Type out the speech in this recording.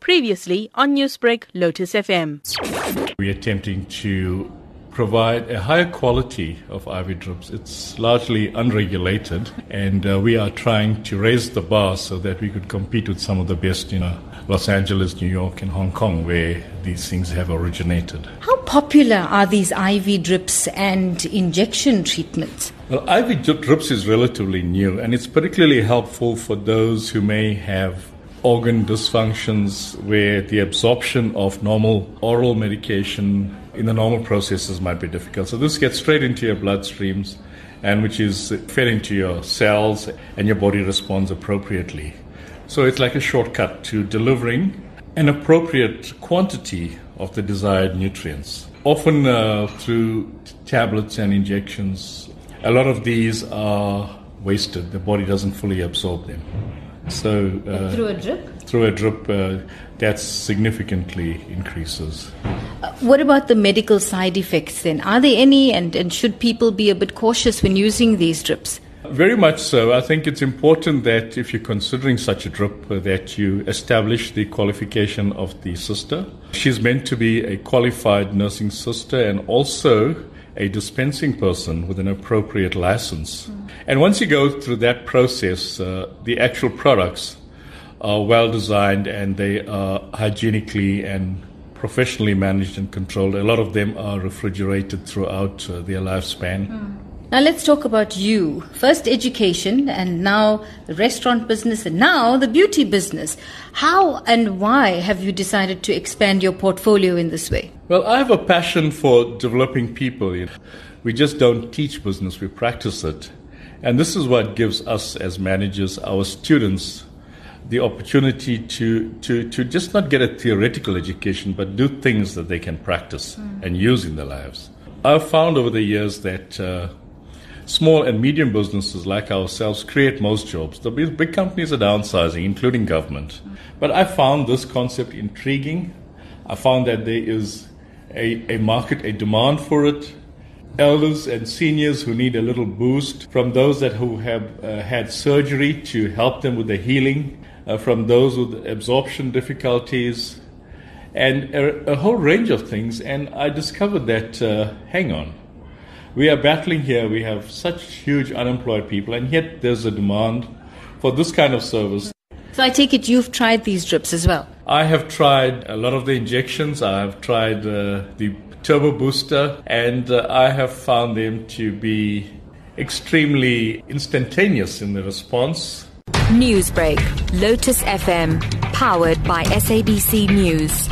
Previously on Newsbreak, Lotus FM. We're attempting to provide a higher quality of IV drips. It's largely unregulated, and uh, we are trying to raise the bar so that we could compete with some of the best, you know, Los Angeles, New York, and Hong Kong, where these things have originated. How popular are these IV drips and injection treatments? Well, IV drips is relatively new, and it's particularly helpful for those who may have organ dysfunctions where the absorption of normal oral medication in the normal processes might be difficult. So this gets straight into your bloodstreams and which is fed into your cells and your body responds appropriately. So it's like a shortcut to delivering an appropriate quantity of the desired nutrients. Often uh, through tablets and injections, a lot of these are wasted. The body doesn't fully absorb them. So uh, through a drip, through a drip, uh, that significantly increases. Uh, what about the medical side effects? Then are there any, and, and should people be a bit cautious when using these drips? Very much so. I think it's important that if you're considering such a drip, uh, that you establish the qualification of the sister. She's meant to be a qualified nursing sister and also a dispensing person with an appropriate license. Mm. And once you go through that process, uh, the actual products are well designed and they are hygienically and professionally managed and controlled. A lot of them are refrigerated throughout uh, their lifespan. Mm. Now let's talk about you. First education and now the restaurant business and now the beauty business. How and why have you decided to expand your portfolio in this way? Well, I have a passion for developing people. We just don't teach business, we practice it. And this is what gives us as managers, our students, the opportunity to, to, to just not get a theoretical education, but do things that they can practice mm. and use in their lives. I've found over the years that uh, small and medium businesses like ourselves create most jobs. The big companies are downsizing, including government. But I found this concept intriguing. I found that there is a, a market, a demand for it. Elders and seniors who need a little boost from those that who have uh, had surgery to help them with the healing, uh, from those with absorption difficulties, and a, a, whole range of things. And I discovered that, uh, hang on, we are battling here. We have such huge unemployed people, and yet there's a demand for this kind of service. So I take it you've tried these drips as well. I have tried a lot of the injections. I have tried uh, the turbo booster, and uh, I have found them to be extremely instantaneous in the response. Newsbreak, Lotus FM, powered by SABC News.